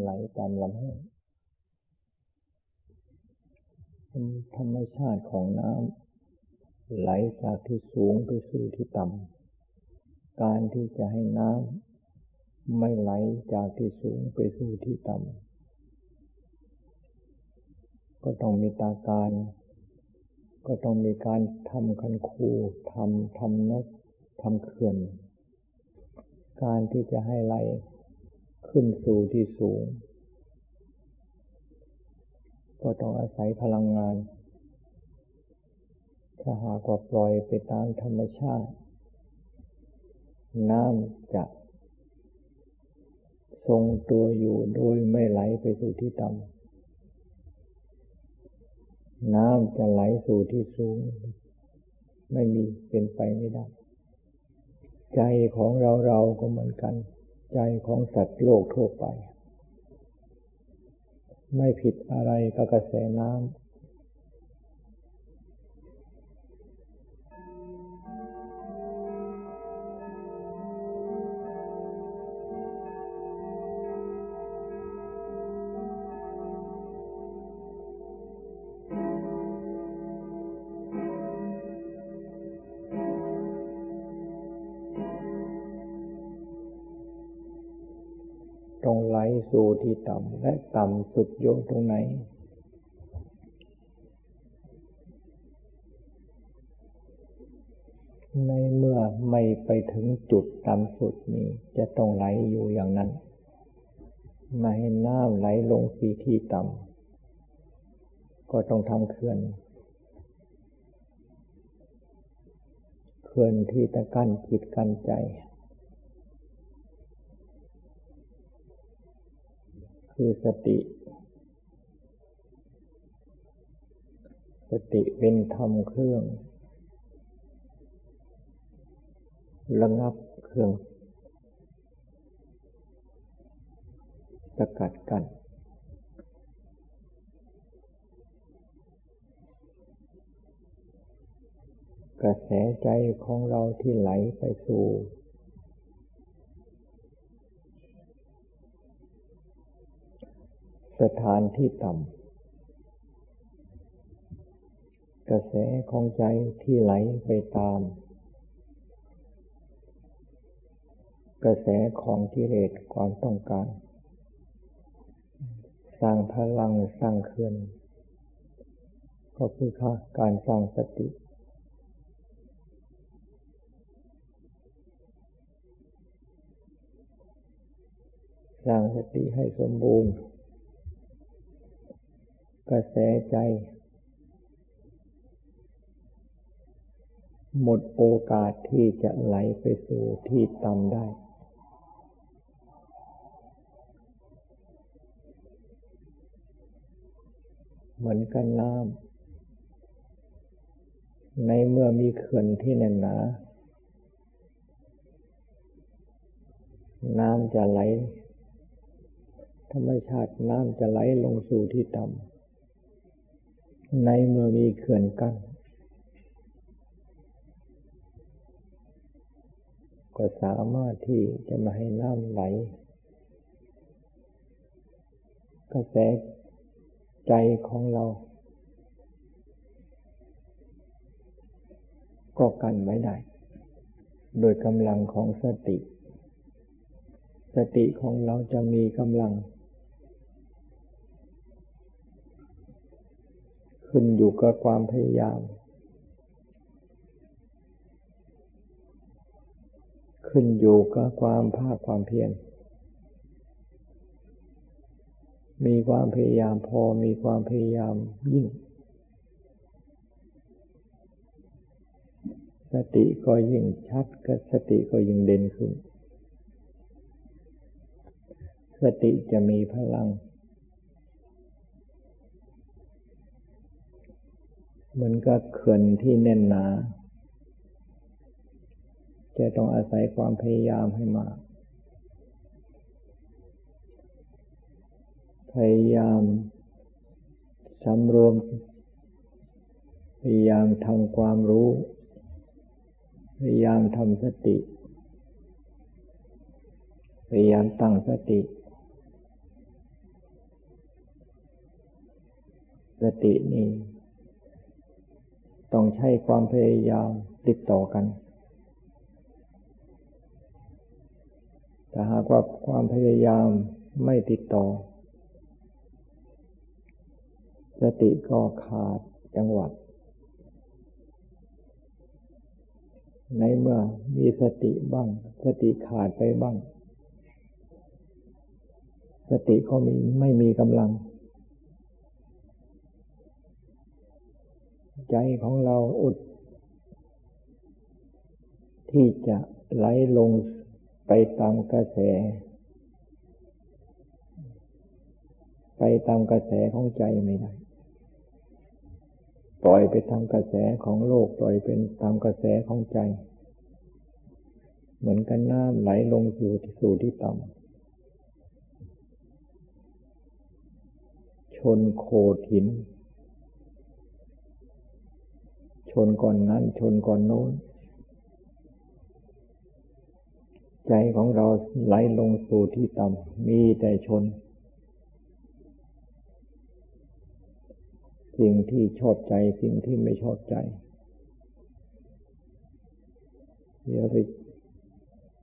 ไหลตามลำห้วยธรรมชาติของน้ำไหลจากที่สูงไปสู่ที่ต่ำการที่จะให้น้ำไม่ไหลจากที่สูงไปสู่ที่ต่ำก็ต้องมีตาการ ก็ต้องมีการทำคันคูทำทำนกทำเขื่อน การที่จะให้ไหล ขึ้นสู่ที่สูง ก็ต้องอาศัยพลังงาน ถ้าหากว่าปล่อยไปตามธรรมชาติ น้ำจะทรงตัวอยู่โดยไม่ไหลไปสู่ที่ต่ำ น้ำจะไหลสู่ที่สูง ไม่มีเป็นไปไม่ได้ ใจของเราเราก็เหมือนกัน ใจของสัตว์โลกทั่วไป ไม่ผิดอะไรกับกระแสน้ำ สู่ที่ต่ำและต่ำสุดโยตรงไหน ในเมื่อไม่ไปถึงจุดต่ำสุดนี้จะต้องไหลอยู่อย่างนั้น ไม่ให้น้ำไหลลงสีที่ต่ำก็ต้องทำเขื่อนเขื่อนที่ตะกั้นจิตกั้นใจ คือสติ สติเป็นธรรมเครื่องระงับเครื่อง สกัดกัน้นกระแสใจของเราที่ไหลไปสู่ สถานที่ต่ำกระแสของใจที่ไหลไปตาม กระแสของกิเลสความต้องการ สร้างพลังสร้างเคลื่อนก็คือการสร้างสติสร้างสติให้สมบูรณ์ กระแสใจ หมดโอกาสที่จะไหลไปสู่ที่ต่ำได้ เหมือนกันน้ำในเมื่อมีเขื่อนที่แน่นหนาน้ำจะไหล ธรรมชาติน้ำจะไหลลงสู่ที่ต่ำ ในเมื่อมีเขื่อนกั้นก็สามารถที่จะมาให้น้ำไหลกระแสใจของเรา ก็กันไว้ได้ โดยกำลังของสติ สติของเราจะมีกำลัง ขึ้นอยู่กับความพยายาม ขึ้นอยู่กับความภาคความเพียร มีความพยายามพอ มีความพยายามยิ่ง สติก็ยิ่งชัดกับสติก็ยิ่งเด่นขึ้น สติจะมีพลัง มันก็เขื่อนที่แน่นหนา จะต้องอาศัยความพยายามให้มาก พยายามสำรวม พยายามทำความรู้ พยายามทำสติ พยายามตั้งสติ สตินี้ ต้องใช้ความพยายามติดต่อกันแต่หากว่าความพยายามไม่ติดต่อ สติก็ขาดจังหวะในเมื่อมีสติบ้าง สติขาดไปบ้าง สติก็มีไม่มีกำลัง ใจของเราอุดที่จะไหลลงไปตามกระแส ไปตามกระแสของใจไม่ได้ ปล่อยไปตามกระแสของโลก ปล่อยเป็นตามกระแสของใจ เหมือนกันน้ำไหลลงสู่ที่สู่ที่ต่ำชนโคถิน ช นก่อนนั้น ชนก่อนโน้น ใจของเราไหลลงสู่ที่ต่ำมีแต่ชน สิ่งที่ชอบใจสิ่งที่ไม่ชอบใจ เดี๋ยวไป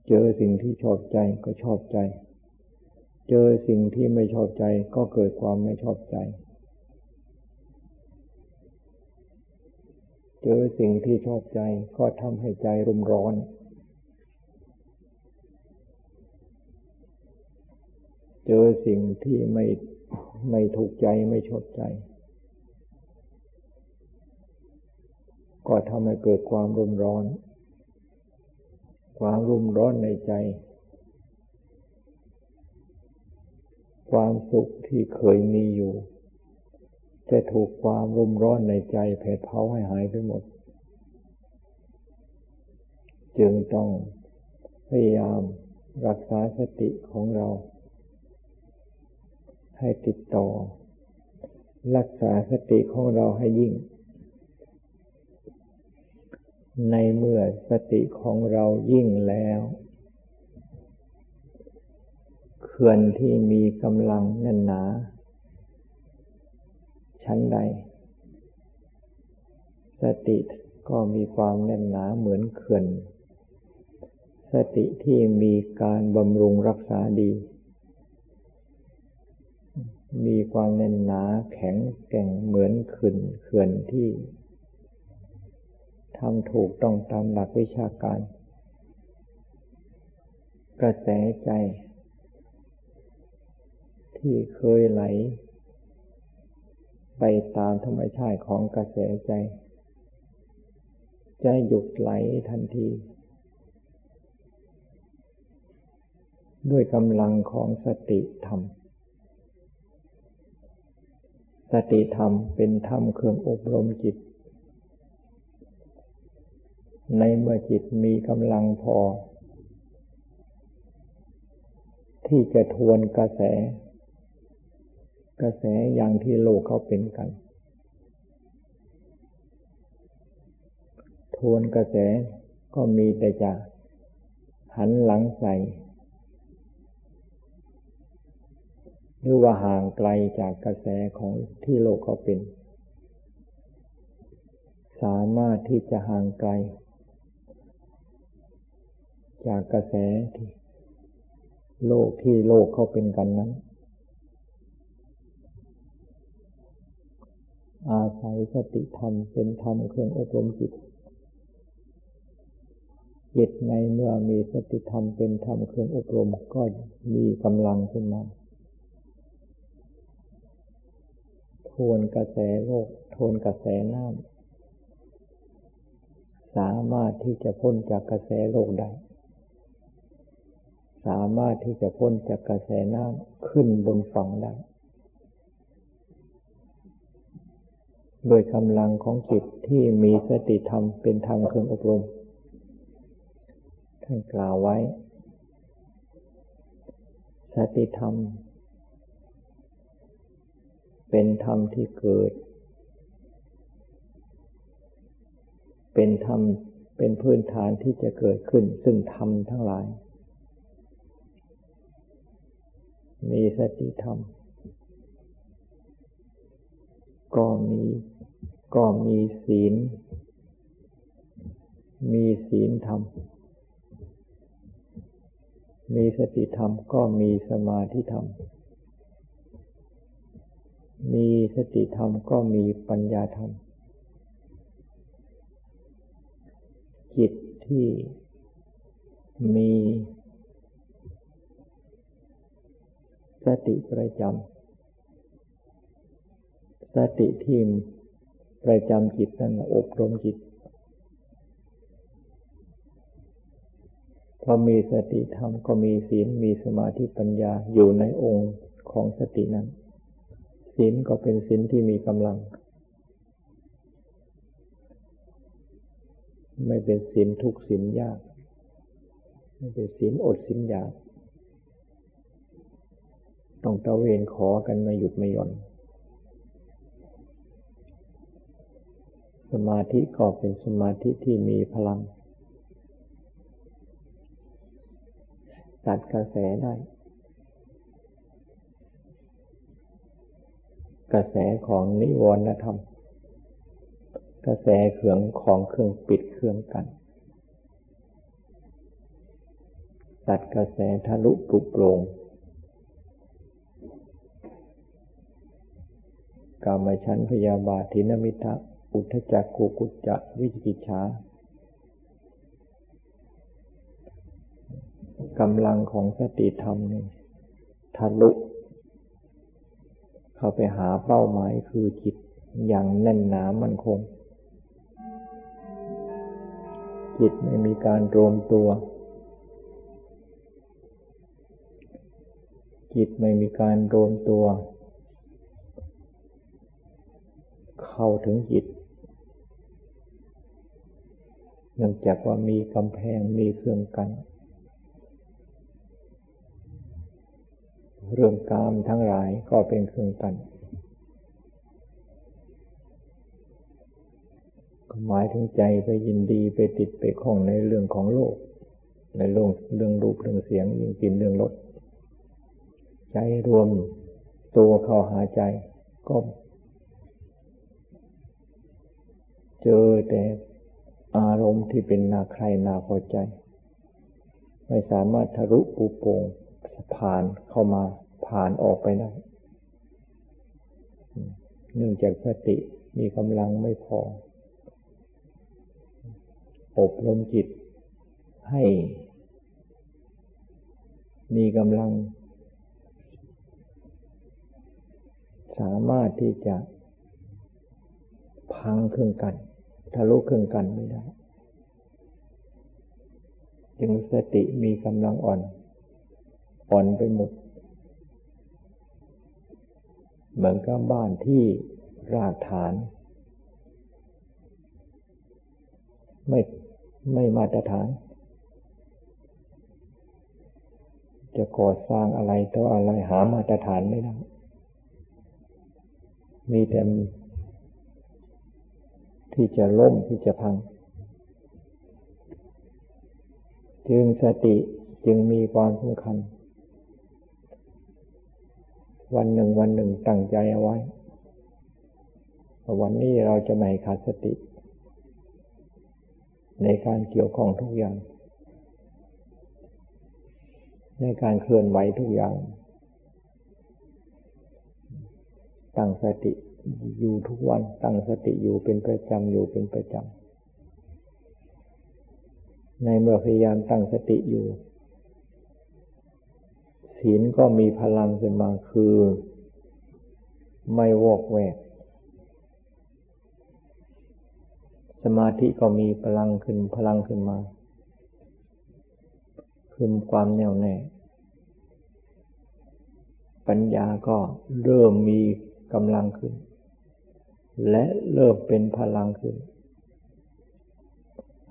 เจอสิ่งที่ชอบใจก็ชอบใจ เจอสิ่งที่ไม่ชอบใจก็เกิดความไม่ชอบใจ เจอสิ่งที่ชอบใจก็ทำให้ใจรุ่มร้อน เจอสิ่งที่ไม่ไม่ถูกใจไม่ชอบใจ ก็ทำให้เกิดความรุ่มร้อน ความรุ่มร้อนในใจ ความสุขที่เคยมีอยู่ จะถูกความรุ่มร้อนในใจเผดเผาให้หายไปหมด จึงต้องพยายามรักษาสติของเรา ให้ติดต่อ รักษาสติของเราให้ยิ่ง ในเมื่อสติของเรายิ่งแล้วเขื่อนที่มีกำลังแน่นหนา ชั้นใด สติก็มีความแน่นหนาเหมือนเขื่อน สติที่มีการบำรุงรักษาดี มีความแน่นหนาแข็งแกร่งเหมือนเขื่อนเขื่อนที่ทำถูกต้องตามหลักวิชาการ กระแสใจ ที่เคยไหล ไปตามธรรมชาติของกระแสใจ จะหยุดไหลทันที ด้วยกำลังของสติธรรม สติธรรมเป็นธรรมเครื่องอบรมจิต ในเมื่อจิตมีกำลังพอ ที่จะทวนกระแส ระแสอย่างที่โลกเขาเป็นกัน ทวนกระแสก็มีแต่จะหันหลังใส่หรือว่าห่างไกลจากกระแสของที่โลกเขาเป็น สามารถที่จะห่างไกล จากกระแสที่โลกที่โลกเขาเป็นกันนั้น อาศัยสติธรรมเป็นธรรมเครื่องอบรมจิต จิตในเมื่อมีสติธรรมเป็นธรรมเครื่องอบรมก็มีกำลังขึ้นมาทวนกระแสโลกทวนกระแสน้ำสามารถที่จะพ้นจากกระแสโลกได้สามารถที่จะพ้นจากกระแสน้ำขึ้นบนฝั่งได้ โดยกำลังของจิตที่มีสติธรรมเป็นธรรมเครื่องอบรม ท่านกล่าวไว้ สติธรรม เป็นธรรมที่เกิด เป็นธรรมเป็นพื้นฐานที่จะเกิดขึ้น ซึ่งธรรมทั้งหลาย มีสติธรรม ก็มี ก็มีศีล มีศีลธรรม มีสติธรรมก็มีสมาธิธรรม มีสติธรรมก็มีปัญญาธรรม จิตที่มีสติประจำสติที่ ประจำจิตนั่นอบรมจิต พอมีสติธรรมก็มีศีลมีสมาธิปัญญาอยู่ในองค์ของสตินั้น ศีลก็เป็นศีลที่มีกำลัง ไม่เป็นศีลทุกศีลยาก ไม่เป็นศีลอดศีลยาก ต้องตะเวนขอกันไม่หยุดไม่หย่อน สมาธิก็เป็นสมาธิที่มีพลัง ตัดกระแสได้ กระแสของนิวรณธรรม กระแสเครื่องของเครื่องปิดเครื่องกัน ตัดกระแสทะลุปุโปร่งกามฉันพยาบาทินมิทะ อุทจักกุกุจจะวิจิกิจฉากำลังของสติธรรมนี่ทะลุเข้าไปหาเป้าหมายคือจิตอย่างแน่นหนามั่นคง จิตไม่มีการรวมตัว จิตไม่มีการรวมตัว เข้าถึงจิต เนื่องจากว่ามีกำแพงมีเครื่องกัน เรื่องกามทั้งหลายก็เป็นเครื่องกันหมายถึงใจไปยินดีไปติดไปคล้องในเรื่องของโลก ในเรื่องเรื่องรูปเรื่องเสียงยิ่งกินเรื่องรสใจรวมตัวเข้าหาใจก็ เจอแต่ อารมณ์ที่เป็นนาใครนาพอใจ ไม่สามารถทะลุปูโปงผ่านเข้ามาผ่านออกไปได้ เนื่องจากสติมีกำลังไม่พอ อบรมจิตให้ มีกำลัง สามารถที่จะพังเครื่องกัน ทะลุเครื่องกันไม่ได้ จึงสติมีกำลังอ่อน อ่อนไปหมด เหมือนกับบ้านที่รากฐาน ไม่ไม่มาตรฐาน จะก่อสร้างอะไรต่ออะไรหามาตรฐานไม่ได้ มีแต่ ที่จะล้มที่จะพัง จึงสติจึงมีความสำคัญ วันหนึ่งวันหนึ่งตั้งใจเอาไว้วันนี้เราจะไม่ขาดสติ ในการเกี่ยวข้องทุกอย่าง ในการเคลื่อนไหวทุกอย่าง ตั้งสติ อยู่ทุกวันตั้งสติอยู่เป็นประจำอยู่เป็นประจำในเมื่อพยายามตั้งสติอยู่ ศีลก็มีพลังขึ้นมาคือ ไม่วอกแวก สมาธิก็มีพลังขึ้นพลังขึ้นมา คือความแน่วแน่ปัญญาก็เริ่มมีกำลังขึ้น และเริ่มเป็นพลังขึ้น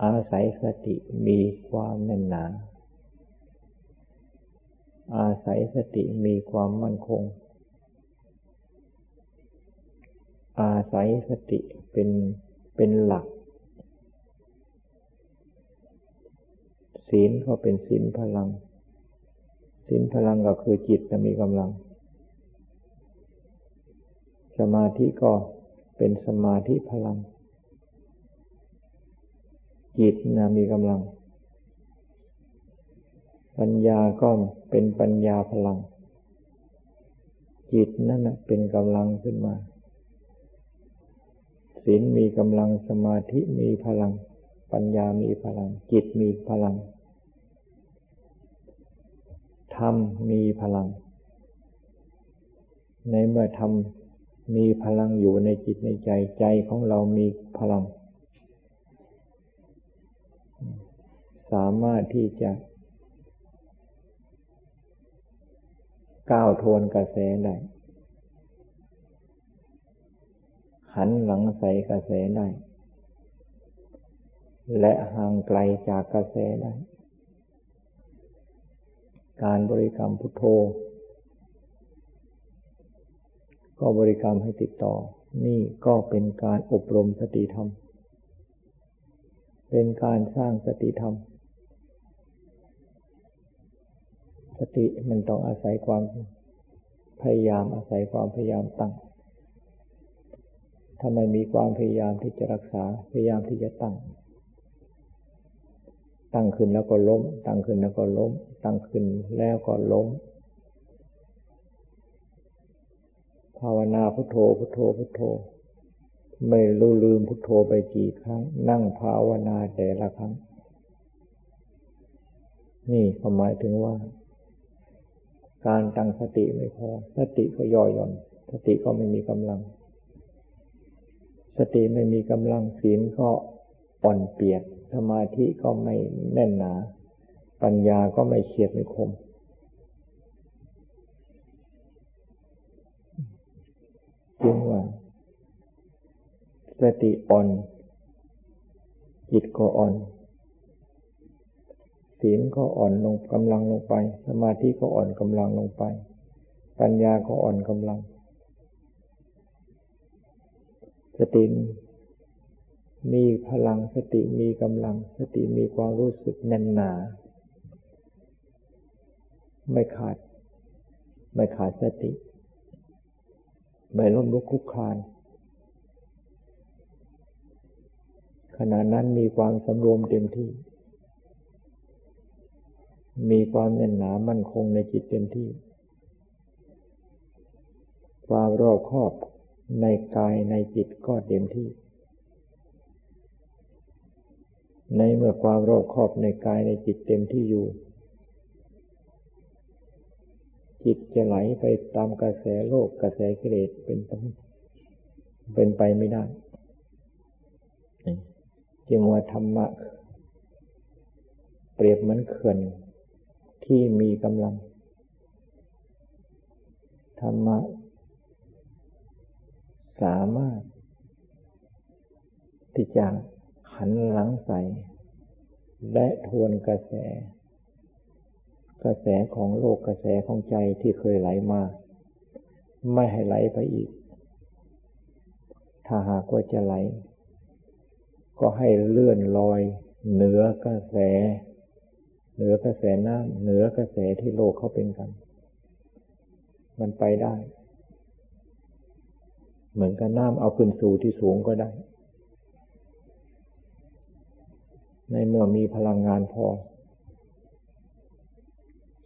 อาศัยสติมีความแน่นหนา อาศัยสติมีความมั่นคง อาศัยสติเป็นเป็นหลัก ศีลก็เป็นศีลพลัง ศีลพลังก็คือจิตจะมีกำลัง สมาธิก็ เป็นสมาธิพลัง จิตนะมีกำลัง ปัญญาก็เป็นปัญญาพลัง จิตนั่นเป็นกำลังขึ้นมาศีลมีกำลังสมาธิมีพลัง ปัญญามีพลัง จิตมีพลังธรรมมีพลัง ในเมื่อธรรม มีพลังอยู่ในจิตในใจใจของเรามีพลัง สามารถที่จะก้าวทวนกระแสได้หันหลังใส่กระแสได้ และห่างไกลจากกระแสได้ การบริกรรมพุทโธ ก็บริกรรมให้ติดต่อ นี่ก็เป็นการอบรมสติธรรม เป็นการสร้างสติธรรม สติมันต้องอาศัยความพยายามอาศัยความพยายามตั้งถ้าไม่มีความพยายามที่จะรักษาพยายามที่จะตั้ง ตั้งขึ้นแล้วก็ล้ม ตั้งขึ้นแล้วก็ล้ม ตั้งขึ้นแล้วก็ล้ม ภาวนาพุทโธพุทโธพุทโธ ไม่รู้ลืมพุทโธไปกี่ครั้ง นั่งภาวนาแต่ละครั้ง นี่หมายถึงว่า การตั้งสติไม่พอ สติก็ย่อหย่อน สติก็ไม่มีกำลัง สติไม่มีกำลังศีลก็อ่อนเปียกสมาธิก็ไม่แน่นหนา ปัญญาก็ไม่เฉียบไม่คม จึงว่า สติอ่อน จิตก็อ่อน ศีลก็อ่อนลงกำลังลงไป สมาธิก็อ่อนกำลังลงไป ปัญญาก็อ่อนกำลัง สติมีพลังสติมีกำลัง สติมีความรู้สึกแน่นหนา ไม่ขาด ไม่ขาดสติ ไม่ล้มลุกคุกคาน ขณะนั้นมีความสำรวมเต็มที่ มีความแน่นหนามั่นคงในจิตเต็มที่ ความรอบคอบในกายในจิตก็เต็มที่ ในเมื่อความรอบคอบในกายในจิตเต็มที่อยู่ จิตจะไหลไปตามกระแสโลกกระแสกิเลสเป็นเป็นไปไม่ได้ จึงว่าธรรมะ เปรียบเหมือนเขื่อนที่มีกำลัง ธรรมะ สามารถ ที่จะหันหลังใส่และทวนกระแส กระแสของโลกกระแสของใจที่เคยไหลมา ไม่ให้ไหลไปอีก ถ้าหากว่าจะไหล ก็ให้เลื่อนลอย เหนือกระแส เหนือกระแสน้ำเหนือกระแสที่โลกเขาเป็นกัน มันไปได้ เหมือนกับน้ำเอาขึ้นสู่ที่สูงก็ได้ ในเมื่อมีพลังงานพอ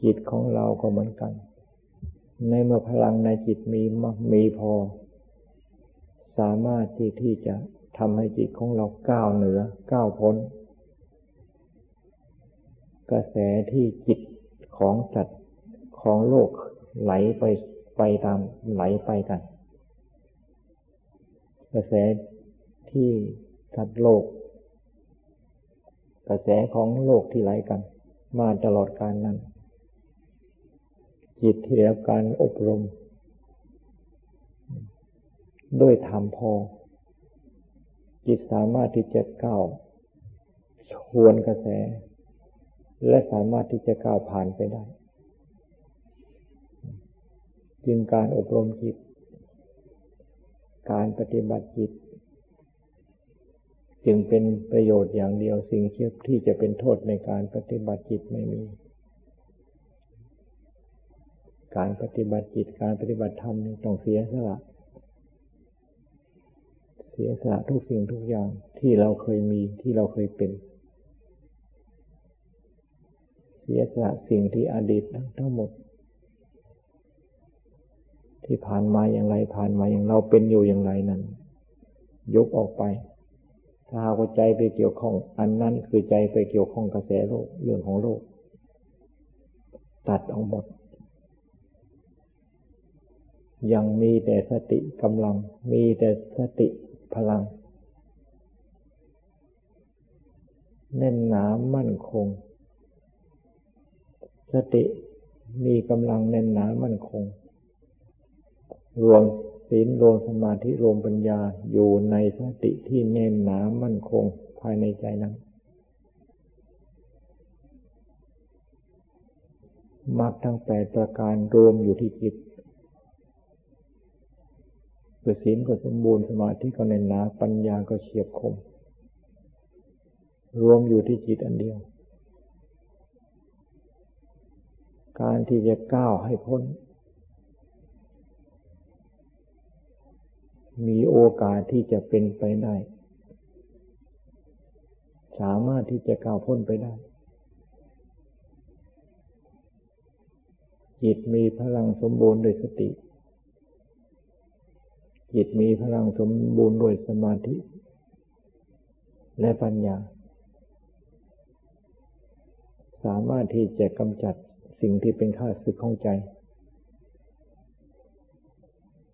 จิตของเราก็เหมือนกัน ในเมื่อพลังในจิตมีมีพอ สามารถที่ที่จะทำให้จิตของเราก้าวเหนือก้าวพ้น กระแสที่จิตของสัตว์ของโลกไหลไปไปตามไหลไปกัน กระแสที่ทัดโลก กระแสของโลกที่ไหลกัน มาตลอดการนั้น จิตที่ได้รับการอบรม ด้วยธรรมพอ จิตสามารถที่จะก้าวชวนกระแส และสามารถที่จะก้าวผ่านไปได้ จึงการอบรมจิต การปฏิบัติจิต จึงเป็นประโยชน์อย่างเดียวสิ่งที่จะเป็นโทษในการปฏิบัติจิตไม่มี การปฏิบัติจิตการปฏิบัติธรรมต้องเสียสละ เสียสละทุกสิ่งทุกอย่างที่เราเคยมีที่เราเคยเป็น เสียสละสิ่งที่อดีตทั้งหมด ที่ผ่านมาอย่างไรผ่านมาอย่างเราเป็นอยู่อย่างไรนั้น ยกออกไป ถ้าหากใจไปเกี่ยวข้อง อันนั้นคือใจไปเกี่ยวข้องกระแสโลกเรื่องของโลก ตัดออกหมด ยังมีแต่สติกำลัง มีแต่สติพลัง แน่นหนามั่นคง สติมีกำลังแน่นหนามั่นคง รวมศีลรวมสมาธิรวมปัญญาอยู่ในสติที่แน่นหนามั่นคงภายในใจนั้นมรรคทั้งแปดประการรวมอยู่ที่จิต คือศีลก็สมบูรณ์สมาธิก็แน่นหนาปัญญาก็เฉียบคม รวมอยู่ที่จิตอันเดียว การที่จะก้าวให้พ้น มีโอกาสที่จะเป็นไปได้ สามารถที่จะก้าวพ้นไปได้จิตมีพลังสมบูรณ์โดยสติ จิตมีพลังสมบูรณ์ด้วยสมาธิ และปัญญา สามารถที่จะกำจัดสิ่งที่เป็นข้าศึกของใจ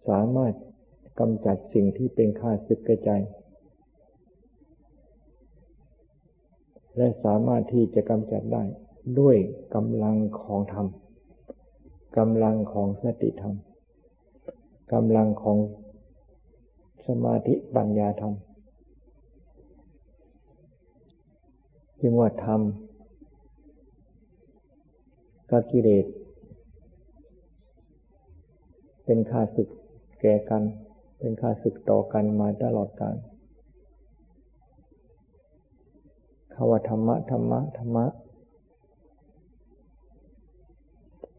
สามารถกำจัดสิ่งที่เป็นข้าศึกกระใจ และสามารถที่จะกำจัดได้ด้วยกำลังของธรรมกำลังของสติธรรมกำลังของ สมาธิปัญญาธรรมจึงว่าธรรมกับกิเลสเป็นข้าศึกแก่กัน เป็นข้าศึกต่อกันมาตลอดกาลคำว่าธรรมะธรรมะธรรมะ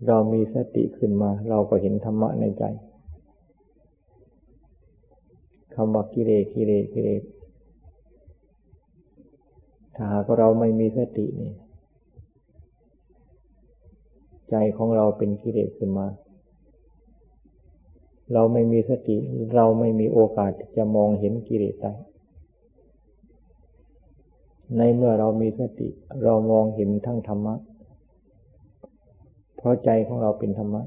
เรามีสติขึ้นมา เราก็เห็นธรรมะในใจ คำว่ากิเลสกิเลสกิเลสถ้าหากเราไม่มีสตินี่ใจของเราเป็นกิเลสขึ้นมา เราไม่มีสติ เราไม่มีโอกาสจะมองเห็นกิเลสได้ในเมื่อเรามีสติ เรามองเห็นทั้งธรรมะ เพราะใจของเราเป็นธรรมะ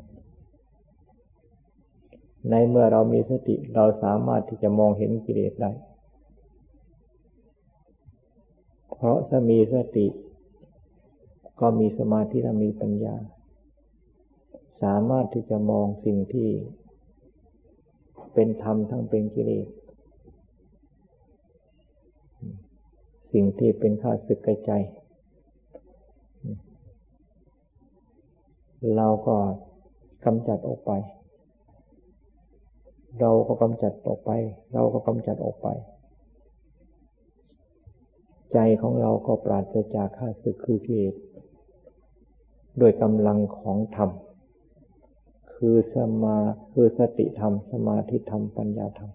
ในเมื่อเรามีสติเราสามารถที่จะมองเห็นกิเลสได้ เพราะถ้ามีสติ ก็มีสมาธิและมีปัญญา สามารถที่จะมองสิ่งที่ เป็นธรรมทั้งเป็นกิเลส สิ่งที่เป็นข้าศึกใจ เราก็กำจัดออกไป เราก็กำจัดออกไป เราก็กำจัดออกไป ใจของเราก็ปราศจากข้าศึกคือกิเลสด้วยกำลังของธรรม คือสมาคือสติธรรม สมาธิธรรม ปัญญาธรรม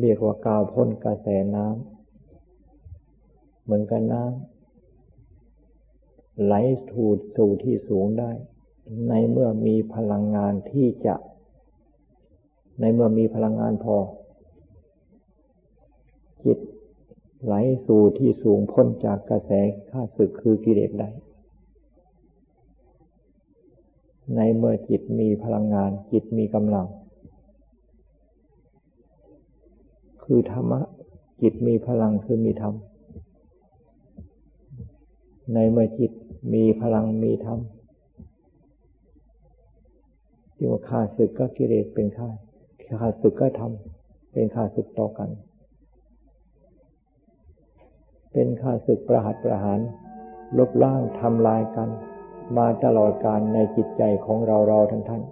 เรียกว่ากาวพ้นกระแสน้ำเหมือนกันน้ำไหลถูดสู่ที่สูงได้ ในเมื่อมีพลังงานที่จะ ในเมื่อมีพลังงานพอ จิตไหลสู่ที่สูงพ้นจากกระแสข้าศึกคือกิเลสได้ ในเมื่อจิตมีพลังงาน จิตมีกำลัง คือธรรมะ จิตมีพลังคือมีธรรม ในเมื่อจิตมีพลังมีธรรม ที่ว่าข้าศึกก็กิเลสเป็นข้าข้าศึกก็ธรรมเป็นข้าศึกต่อกัน เป็นข้าศึกประหัตประหาร ลบล้างทำลายกัน มาตลอดการในจิตใจของเราเราท่านท่าน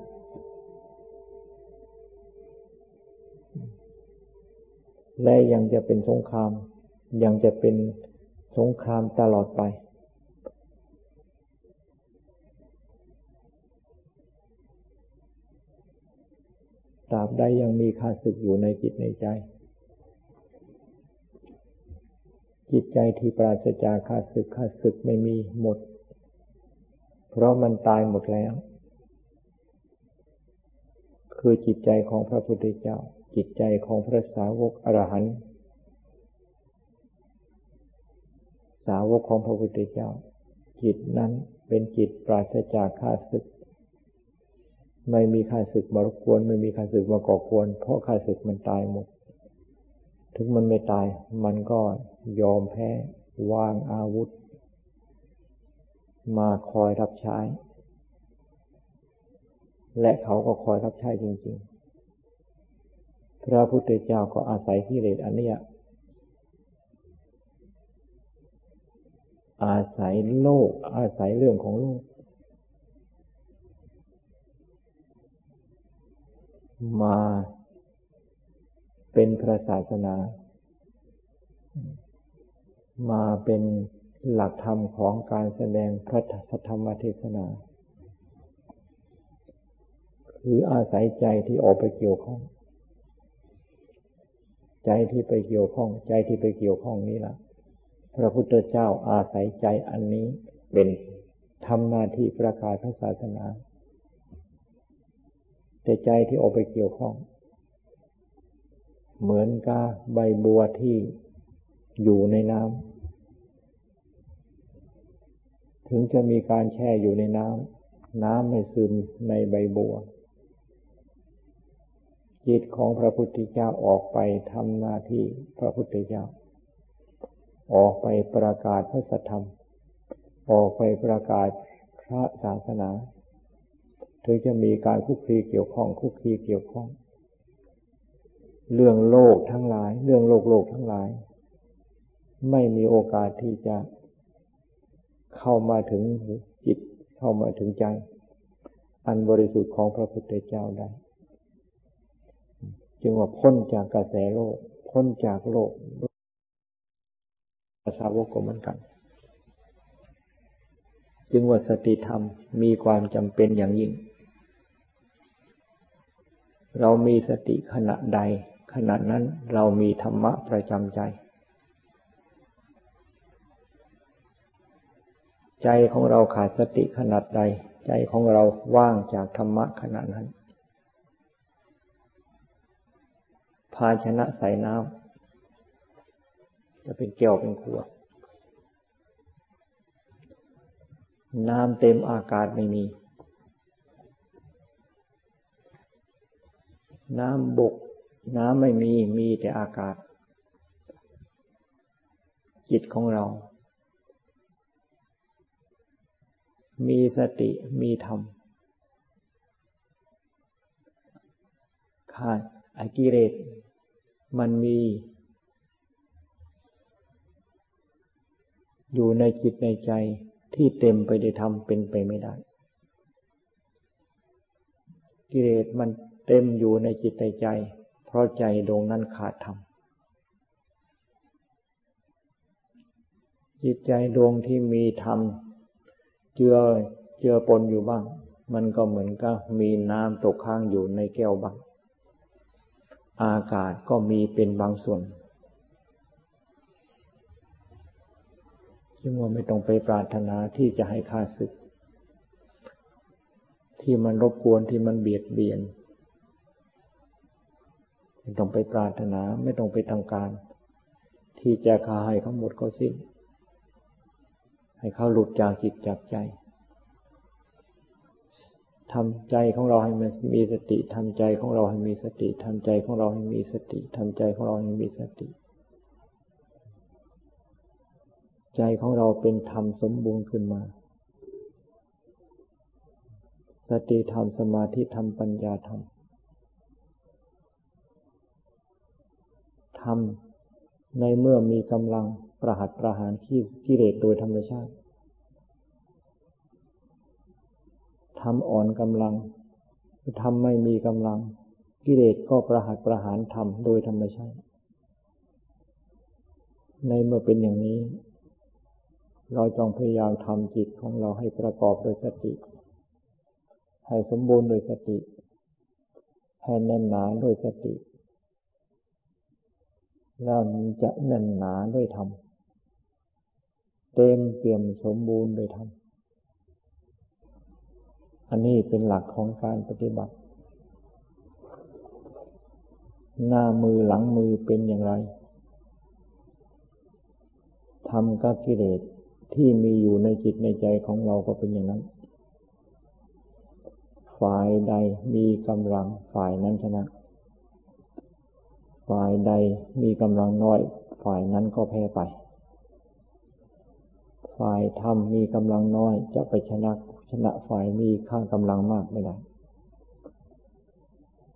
และยังจะเป็นสงคราม ยังจะเป็นสงครามตลอดไป ถ ตราบใดยังมีข้าศึกอยู่ในจิตในใจ จิตใจที่ปราศจากข้าศึกข้าศึกไม่มีหมด เพราะมันตายหมดแล้ว คือจิตใจของพระพุทธเจ้า จิตใจของพระสาวกอรหันต์สาวกของพระพุทธเจ้า จิตนั้นเป็นจิตปราศจากข้าศึก ไม่มีข้าศึกมารบกวน ไม่มีข้าศึกมาก่อกวน เพราะข้าศึกมันตายหมด ถึงมันไม่ตาย มันก็ยอมแพ้วางอาวุธ มาคอยรับใช้ และเขาก็คอยรับใช้จริง ๆ พระพุทธเจ้าก็อาศัยกิเลสอันนี้อาศัยโลก อาศัยเรื่องของโลก มาเป็นพระศาสนา มาเป็นหลักธรรมของการแสดงพระธรรมเทศนา คืออาศัยใจที่ออกไปเกี่ยวข้อง ใจที่ไปเกี่ยวข้อง ใจที่ไปเกี่ยวข้องนี้ล่ะ พระพุทธเจ้าอาศัยใจอันนี้เป็นทำหน้าที่ประกาศพระศาสนา แต่ใจที่ออกไปเกี่ยวข้อง เหมือนกับใบบัวที่อยู่ในน้ำถึงจะมีการแช่อยู่ในน้ำน้ำไม่ซึมในใบบัว จิตของพระพุทธเจ้าออกไปทำหน้าที่พระพุทธเจ้า ออกไปประกาศพระสัทธรรม ออกไปประกาศพระศาสนา ถึงจะมีการคุกคีเกี่ยวข้องคุกคีเกี่ยวข้อง เรื่องโลกทั้งหลาย เรื่องโลกโลกทั้งหลาย ไม่มีโอกาสที่จะเข้ามาถึงจิตเข้ามาถึงใจ อันบริสุทธิ์ของพระพุทธเจ้าได้จึงว่าพ้นจากกระแสโลก พ้นจากโลกสาวกก็เหมือนกัน จึงว่าสติธรรมมีความจำเป็นอย่างยิ่ง เรามีสติขณะใด ขณะนั้นเรามีธรรมะประจำใจ ใจของเราขาดสติขนาดใด ใจของเราว่างจากธรรมะขณะนั้น ภาชนะใส่น้ำจะเป็นแก้วเป็นขวด น้ำเต็มอากาศไม่มี น้ำบก น้ำไม่มี มีแต่อากาศ จิตของเรา มีสติมีธรรมขาดอกิเลสมันมี อยู่ในจิตในใจ ที่เต็มไปด้วยธรรมเป็นไปไม่ได้ กิเลสมันเต็มอยู่ในจิตในใจ เพราะใจดวงนั้นขาดธรรมจิตใจดวงที่มีธรรมเจือเจือปนอยู่บ้าง มันก็เหมือนกับมีน้ำตกค้างอยู่ในแก้วบ้าง อากาศก็มีเป็นบางส่วน จึงว่าไม่ต้องไปปรารถนาที่จะให้ข้าศึก ที่มันรบกวนที่มันเบียดเบียน ไม่ต้องไปปรารถนาไม่ต้องไปทำการ ที่จะฆ่าให้เขาหมดเขาสิ้น ให้เขาหลุดจากจิตจากใจทำใจของเราให้มันมีสติทำใจของเราให้มีสติทำใจของเราให้มีสติทำใจของเราให้มีสติ ใจของเราเป็นธรรมสมบูรณ์ขึ้นมา สติธรรมสมาธิธรรมปัญญาธรรม ธรรมในเมื่อมีกำลังประหัตประหารที่กิเลสโดยธรรมชาติทำอ่อนกำลังทำไม่มีกำลัง กิเลสก็ประหัตประหารธรรมโดยธรรมชาติ ในเมื่อเป็นอย่างนี้ เราต้องพยายามทำจิตของเราให้ประกอบโดยสติ ให้สมบูรณ์โดยสติ ให้แน่นหนาด้วยสติ แล้วจะแน่นหนาด้วยธรรม เต็มเปี่ยมสมบูรณ์ด้วยธรรม อันนี้เป็นหลักของการปฏิบัติ หน้ามือหลังมือเป็นอย่างไรทำกับกิเลส ที่มีอยู่ในจิตในใจของเราก็เป็นอย่างนั้น ฝ่ายใดมีกำลังฝ่ายนั้นชนะ ฝ่ายใดมีกำลังน้อย ฝ่ายนั้นก็แพ้ไป ฝ่ายธรรมมีกำลังน้อยจะไปชนะชนะฝ่ายมีข้างกำลังมากไม่ได้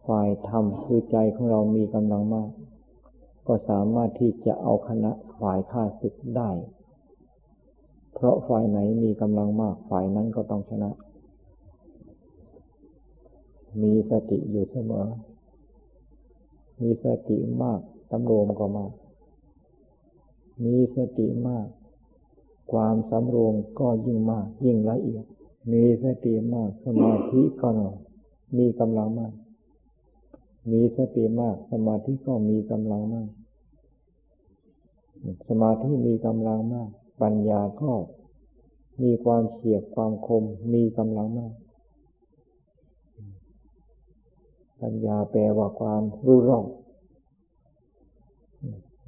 ฝ่ายธรรมคือใจของเรามีกำลังมาก ก็สามารถที่จะเอาคณะฝ่ายข้าศึกได้ เพราะฝ่ายไหนมีกำลังมากฝ่ายนั้นก็ต้องชนะ มีสติอยู่เสมอ มีสติมากตำรวมก็มาก มีสติมาก ความสำรวมก็ยิ่งมาก ยิ่งละเอียด มีสติมากสมาธิก็มีกำลังมาก มีสติมากสมาธิก็มีกำลังมาก สมาธิมีกำลังมาก ปัญญาก็มีความเฉียบความคมมีกำลังมาก ปัญญาแปลว่าความรู้รอบ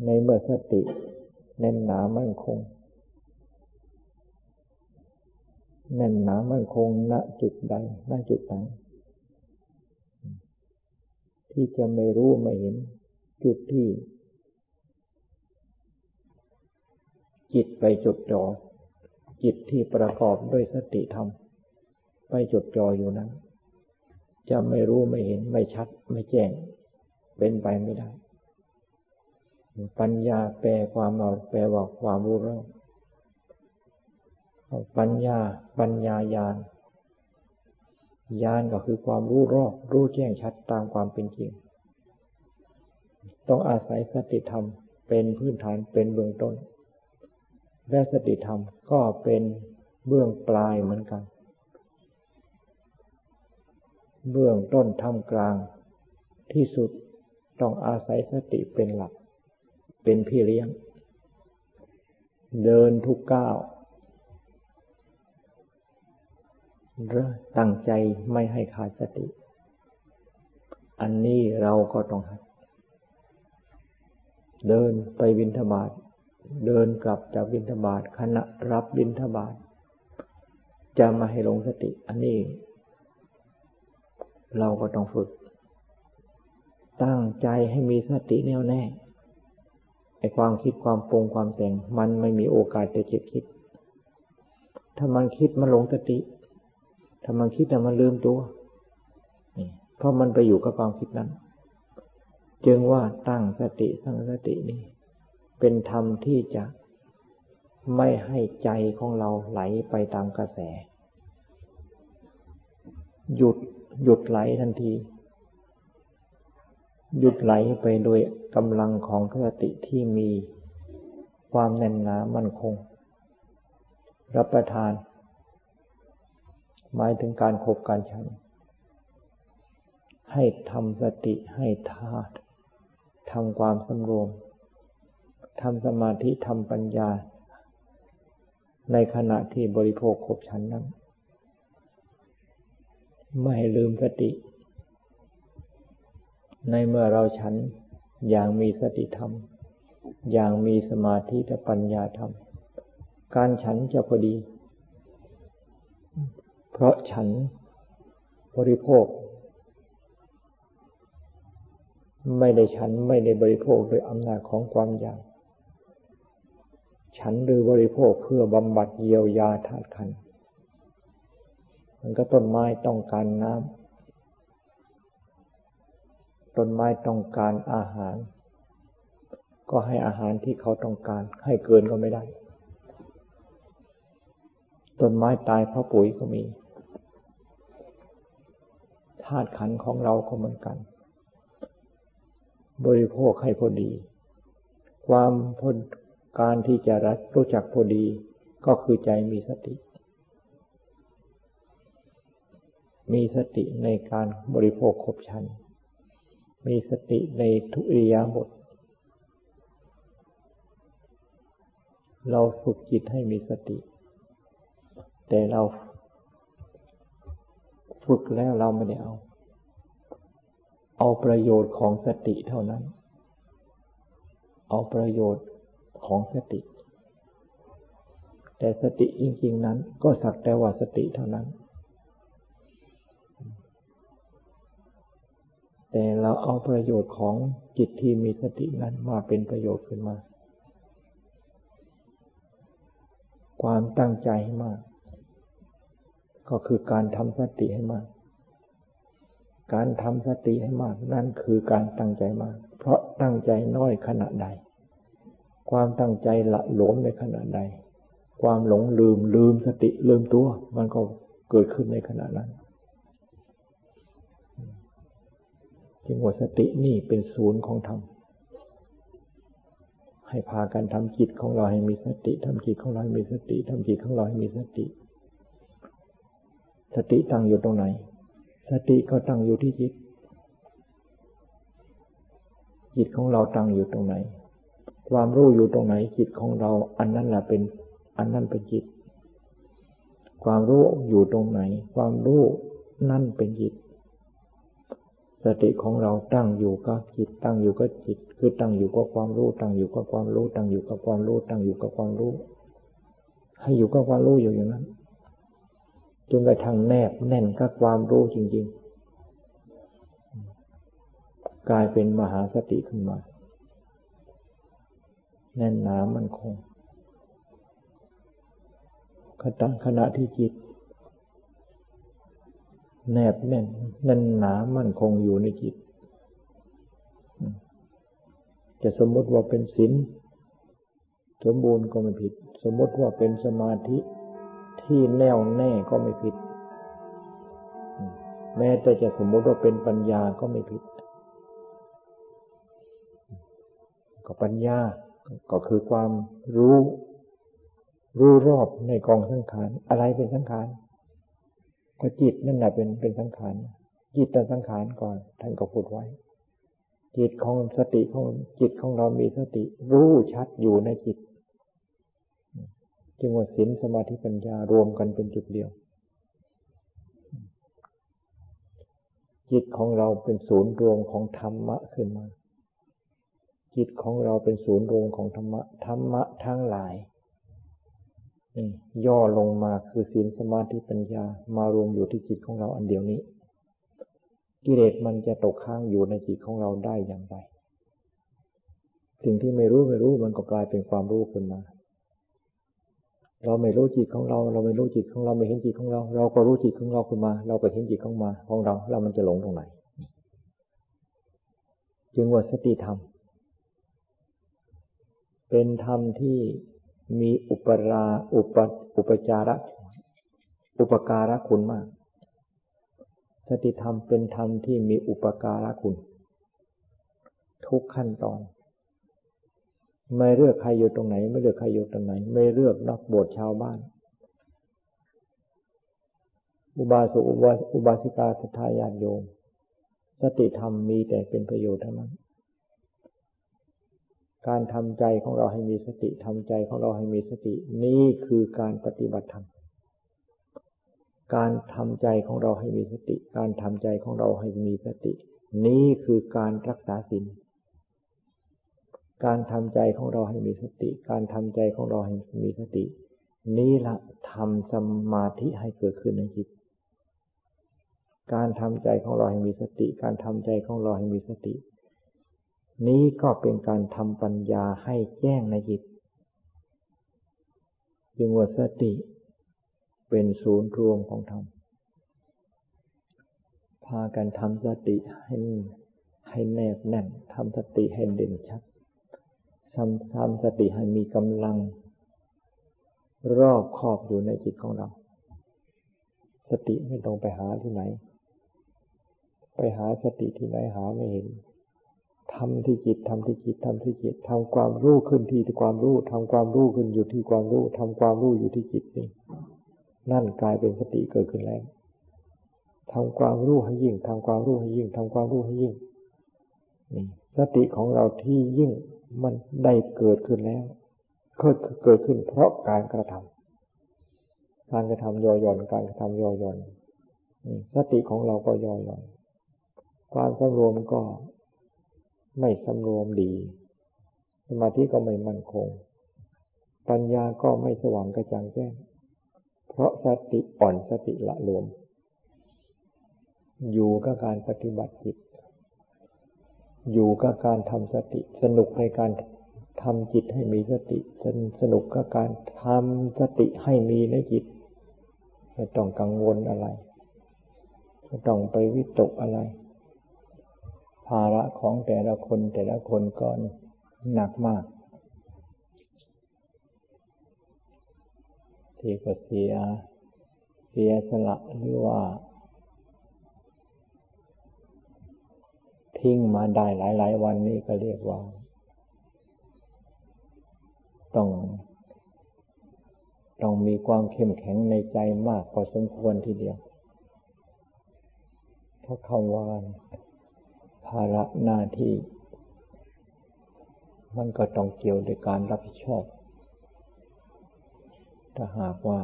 ในเมื่อสติแน่นหนามั่นคงแน่นหนามั่นคงณจุดใดณจุดไหนที่จะไม่รู้ไม่เห็น จุดที่ จิตไปจดจ่อจิตที่ประกอบด้วยสติธรรม ไปจดจ่ออยู่นั้น จะไม่รู้ไม่เห็นไม่ชัดไม่แจ้ง เป็นไปไม่ได้ ปัญญาแปลความเราแปลว่าความรู้รอบปัญญาปัญญายานญาณก็คือความรู้รอบ รู้แจ้งชัดตามความเป็นจริง ต้องอาศัยสติธรรมเป็นพื้นฐานเป็นเบื้องต้น และสติธรรมก็เป็นเบื้องปลายเหมือนกัน เบื้องต้นทำกลางที่สุดต้องอาศัยสติเป็นหลัก เป็นพี่เลี้ยง เดินทุกก้าวตั้งใจไม่ให้ขาดสติ อันนี้เราก็ต้องหัดเดินไปบินทบาท เดินกลับจากบินทบาทขณะรับบินทบาทจะมาให้ลงสติ อันนี้ เราก็ต้องฝึก ตั้งใจให้มีสติแน่วแน่ไอความคิดความปรุงความแต่ง มันไม่มีโอกาสจะคิดคิด ถ้ามันคิดมันหลงสติ ถ้ามันคิดแต่มันลืมตัวนี่เพราะมันไปอยู่กับความคิดนั้น จึงว่าตั้งสติตั้งสตินี่ เป็นธรรมที่จะไม่ให้ใจของเราไหลไปตามกระแส หยุดหยุดไหลทันที หยุดไหลไปโดยกำลังของสติที่มีความแน่นหนามั่นคง รับประทาน หมายถึงการขบการฉัน ให้ทำสติให้ทาตุทำความสำรวม ทำสมาธิทำปัญญา ในขณะที่บริโภคขบฉันนั้น ไม่ให้ลืมสติ ในเมื่อเราฉันอย่างมีสติธรรม อย่างมีสมาธิและปัญญาธรรม การฉันจะพอดี เพราะฉันบริโภค ไม่ได้ฉันไม่ได้บริโภคโดยอำนาจของความอยาก ฉันหรือบริโภคเพื่อบำบัดเยียวยาธาตุขันมันก็ต้นไม้ต้องการน้ำต้นไม้ต้องการอาหาร ก็ให้อาหารที่เขาต้องการ ให้เกินก็ไม่ได้ ต้นไม้ตายเพราะปุ๋ยก็มีธาตุขันของเราก็เหมือนกัน บริโภคให้พอดี ความพอ การที่จะรัดรู้จักพอดีก็คือใจมีสติ มีสติในการบริโภคครบชัน มีสติในทุกอิริยาบถเราฝึกจิตให้มีสติ แต่เราฝึกแล้วเราไม่ได้เอา เอาประโยชน์ของสติเท่านั้น เอาประโยชน์ ของสติ แต่สติจริง ๆ นั้น ก็สักแต่ว่าสติเท่านั้น แต่เราเอาประโยชน์ของจิตที่มีสตินั้นมาเป็นประโยชน์ขึ้นมา ความตั้งใจให้มาก ก็คือการทำสติให้มากการทำสติให้มากนั่นคือการตั้งใจมาก เพราะตั้งใจน้อยขณะใด ความตั้งใจละหลวมในขณะใด ความหลงลืมลืมสติลืมตัว มันก็เกิดขึ้นในขณะนั้นจึงว่าสตินี่เป็นศูนย์ของธรรม ให้พากันทำจิตของเราให้มีสติทำจิตของเราให้มีสติทำจิตของเราให้มีสติ สติตั้งอยู่ตรงไหน สติก็ตั้งอยู่ที่จิต จิตของเราตั้งอยู่ตรงไหน ความรู้อยู่ตรงไหนจิตของเรา อันนั้นแหละเป็น อันนั้นเป็นจิต ความรู้อยู่ตรงไหน ความรู้นั่นเป็นจิต สติของเราตั้งอยู่กับจิต ตั้งอยู่กับจิต คือตั้งอยู่กับความรู้ ตั้งอยู่กับความรู้ ตั้งอยู่กับความรู้ ตั้งอยู่กับความรู้ ให้อยู่กับความรู้อยู่อย่างนั้นจนกระทั่งแนบแน่นกับความรู้จริง ๆ กลายเป็นมหาสติขึ้นมา แน่นหนามันคงขณะขณะที่จิต แนบแน่นแน่นหนามันคงอยู่ในจิต จะสมมติว่าเป็นศีลสมบูรณ์ก็ไม่ผิด สมมติว่าเป็นสมาธิที่แน่วแน่ก็ไม่ผิด แม้แต่จะสมมติว่าเป็นปัญญาก็ไม่ผิด ก็ปัญญา ก็คือความรู้ รู้รอบในกองสังขาร อะไรเป็นสังขารก็จิตนั่นแหละเป็นเป็นสังขารจิตตสังขารก่อนท่านก็พูดไว้ จิตของสติของจิตของเรามีสติ รู้ชัดอยู่ในจิตจึงว่าศีลสมาธิปัญญารวมกันเป็นจุดเดียว จิตของเราเป็นศูนย์รวมของธรรมะขึ้นมา จิตของเราเป็นศูนย์รวมของธรรมะธรรมะทั้งหลายนี่ย่อลงมาคือศีลสมาธิปัญญามารวมอยู่ที่จิตของเราอันเดียวนี้ กิเลสมันจะตกค้างอยู่ในจิตของเราได้อย่างไร สิ่งที่ไม่รู้ไม่รู้มันก็กลายเป็นความรู้ขึ้นมา เราไม่รู้จิตของเรา เราไม่รู้จิตของเราไม่เห็นจิตของเรา เราก็รู้จิตของเราขึ้นมา เราก็เห็นจิตของมาของเราแล้วมันจะหลงตรงไหน จึงว่าสติธรรม เป็นธรรมที่มีอุปราอุปอุปจาระอุปการะคุณมาก สติธรรมเป็นธรรมที่มีอุปการะคุณ ทุกขั้นตอน ไม่เลือกใครอยู่ตรงไหน ไม่เลือกใครอยู่ตรงไหน ไม่เลือกนักบวชชาวบ้าน อุบาสกอุบาสิกาสทายานโยม สติธรรมมีแต่เป็นประโยชน์เท่านั้น การทำใจของเราให้มีสติทำใจของเราให้มีสติ นี่คือการปฏิบัติธรรม การทำใจของเราให้มีสติ การทำใจของเราให้มีสติ นี่คือการรักษาศีลการทำใจของเราให้มีสติ การทำใจของเราให้มีสติ นี้ละทำสมาธิให้เกิดขึ้นในจิต การทำใจของเราให้มีสติ การทำใจของเราให้มีสติ นี้ก็เป็นการทำปัญญาให้แจ้งในจิต จึงว่าสติเป็นศูนย์รวมของธรรม พากันทำสติให้ให้แนบแน่นทำสติให้เด่นชัดทำทำสติให้มีกำลัง รอบครอบอยู่ในจิตของเรา สติไม่ต้องไปหาที่ไหน ไปหาสติที่ไหนหาไม่เห็น ทำที่จิตทำที่จิตทำที่จิตทำความรู้ขึ้นที่ความรู้ทำความรู้ขึ้นอยู่ที่ความรู้ทำความรู้อยู่ที่จิตนี่นั่นกลายเป็นสติเกิดขึ้นแล้วทำความรู้ให้ยิ่งทำความรู้ให้ยิ่งทำความรู้ให้ยิ่งนี่สติของเราที่ยิ่งมันได้เกิดขึ้นแล้วเกิดเกิดขึ้น เพราะการกระทำการกระทำย่อหย่อนการกระทำย่อหย่อนสติของเราก็ย่อหย่อนความสำรวมก็ ไม่สำรวมดี สมาธิก็ไม่มั่นคง ปัญญาก็ไม่สว่างกระจ่างแจ้ง เพราะสติอ่อนสติละรวม อยู่กับการปฏิบัติจิต อยู่กับการทำสติ สนุกในการทำจิตให้มีสติสนุกกับการทำสติให้มีในจิตไม่ต้องกังวลอะไรไม่ต้องไปวิตกอะไร ภาระของแต่ละคนแต่ละคนก็หนักมาก ที่ก็เสีย เสียสละหรือว่า ทิ้งมาได้หลาย ๆ วันนี้ก็เรียกว่า ต้อง ต้องมีความเข้มแข็งในใจมากพอสมควรทีเดียวเพราะคำว่าาระหน้าที่ มันก็ต้องเกี่ยวด้วยการรับผิดชอบ ถ้าหากว่า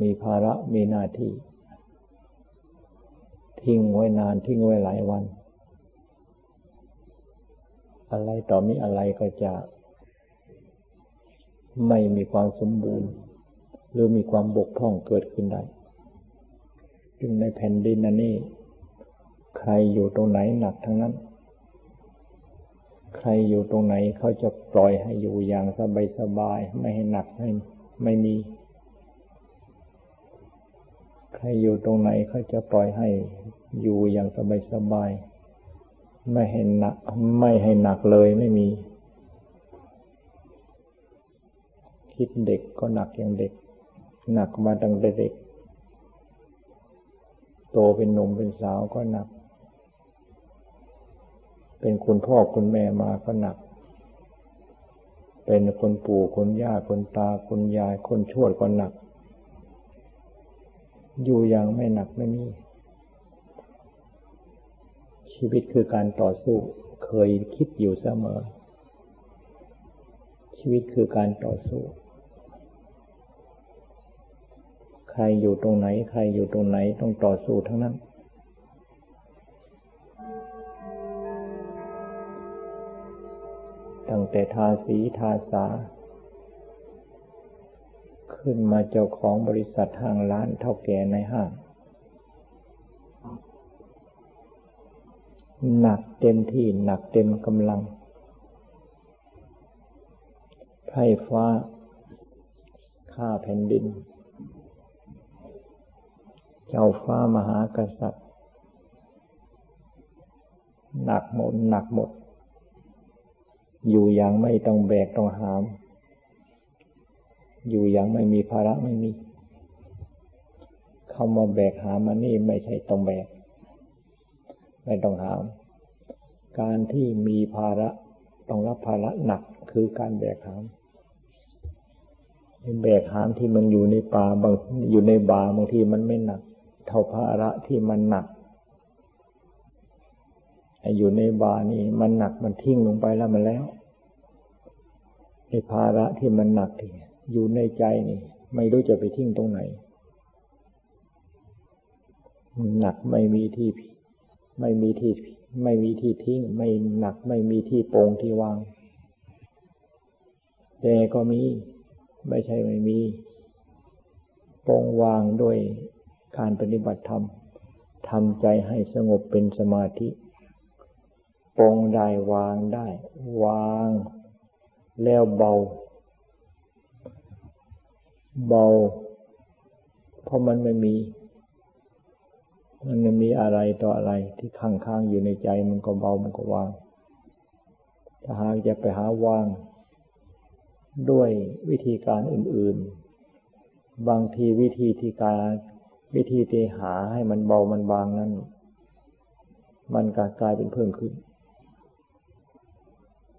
มีภาระมีหน้าที่ ทิ้งไว้นานทิ้งไว้หลายวัน อะไรต่อมีอะไรก็จะไม่มีความสมบูรณ์ หรือมีความบกพร่องเกิดขึ้นได้ จึงในแผ่นดินนี้ ใครอยู่ตรงไหนหนักทั้งนั้น ใครอยู่ตรงไหนเขาจะปล่อยให้อยู่อย่างสบายสบาย ไม่ให้หนักให้ไม่มี ใครอยู่ตรงไหนเขาจะปล่อยให้อยู่อย่างสบายสบาย ไม่ให้หนัก ไม่ให้หนักเลยไม่มี คิดเด็กก็หนักอย่างเด็ก หนักมาตั้งแต่เด็กโตเป็นหนุ่มเป็นสาวก็หนัก เป็นคุณพ่อคุณแม่มาก็หนัก เป็นคนปู่คนย่าคนตาคนยายคนชวดก็หนัก อยู่อย่างไม่หนักไม่มี ชีวิตคือการต่อสู้เคยคิดอยู่เสมอ ชีวิตคือการต่อสู้ ใครอยู่ตรงไหน ใครอยู่ตรงไหนต้องต่อสู้ทั้งนั้น ตั้งแต่ทาสีทาสา ขึ้นมาเจ้าของบริษัทห้างร้านเท่าแก่ในห้าง หนักเต็มที่หนักเต็มกำลังไพ่ฟ้าข้าแผ่นดิน เจ้าฟ้ามหากษัตริย์ หนักหมดหนักหมด อยู่อย่างไม่ต้องแบกต้องหาม อยู่อย่างไม่มีภาระไม่มีเข้ามาแบกหามานี่ไม่ใช่ต้องแบก ไม่ต้องหาม การที่มีภาระต้องรับภาระหนักคือการแบกหามแบกหามที่มันอยู่ในป่าบางอยู่ในบาบางทีมันไม่หนัก เท่าภาระที่มันหนัก อยู่ในบานี่มันหนักมันทิ้งลงไปแล้วมันแล้วในภาระที่มันหนักที่อยู่ในใจนี่ ไม่รู้จะไปทิ้งตรงไหนหนักไม่มีที่ ไม่มีที่ ไม่มีที่ทิ้ง ไม่หนักไม่มีที่โปร่งที่วาง แต่ก็มี ไม่ใช่ไม่มีโปร่งวางด้วยการปฏิบัติธรรมทำใจให้สงบเป็นสมาธิ ปรงได้วางได้ วาง แล้วเบา เบา เพราะมันไม่มี มันไม่มีอะไรต่ออะไรที่ค้างค้างอยู่ในใจมันก็เบามันก็วาง ถ้าหากจะไปหาวาง ด้วยวิธีการอื่น ๆ บางทีวิธีที่การวิธีที่หาให้มันเบามันบางนั้น มันกลายเป็นเพิ่มขึ้น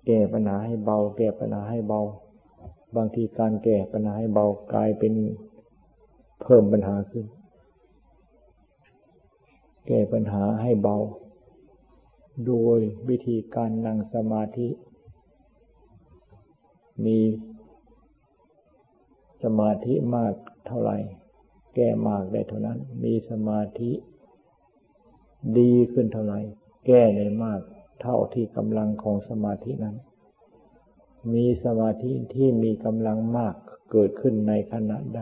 แก้ปัญหาให้เบา แก้ปัญหาให้เบา บางทีการแก้ปัญหาให้เบากลายเป็นเพิ่มปัญหาขึ้น แก้ปัญหาให้เบา โดยวิธีการนั่งสมาธิ มีสมาธิมากเท่าไหร่ แก้มากได้เท่านั้น มีสมาธิ ดีขึ้นเท่าไหร่ แก้ได้มาก เท่าที่กำลังของสมาธินั้น มีสมาธิที่มีกำลังมากเกิดขึ้นในขณะใด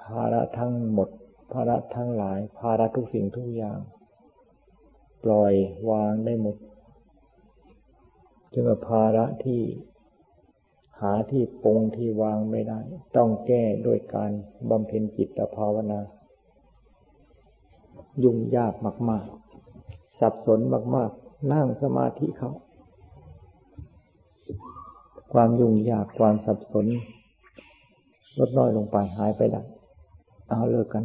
ภาระทั้งหมด ภาระทั้งหลาย ภาระทุกสิ่งทุกอย่าง ปล่อยวางได้หมดจึงภาระที่หาที่ปรงที่วางไม่ได้ ต้องแก้ด้วยการบำเพ็ญจิตภาวนา ยุ่งยากมาก ๆ สับสนมากๆ นั่งสมาธิเขา ความยุ่งยากความสับสน ลดน้อยลงไปหายไปได้ เอาเลิกกัน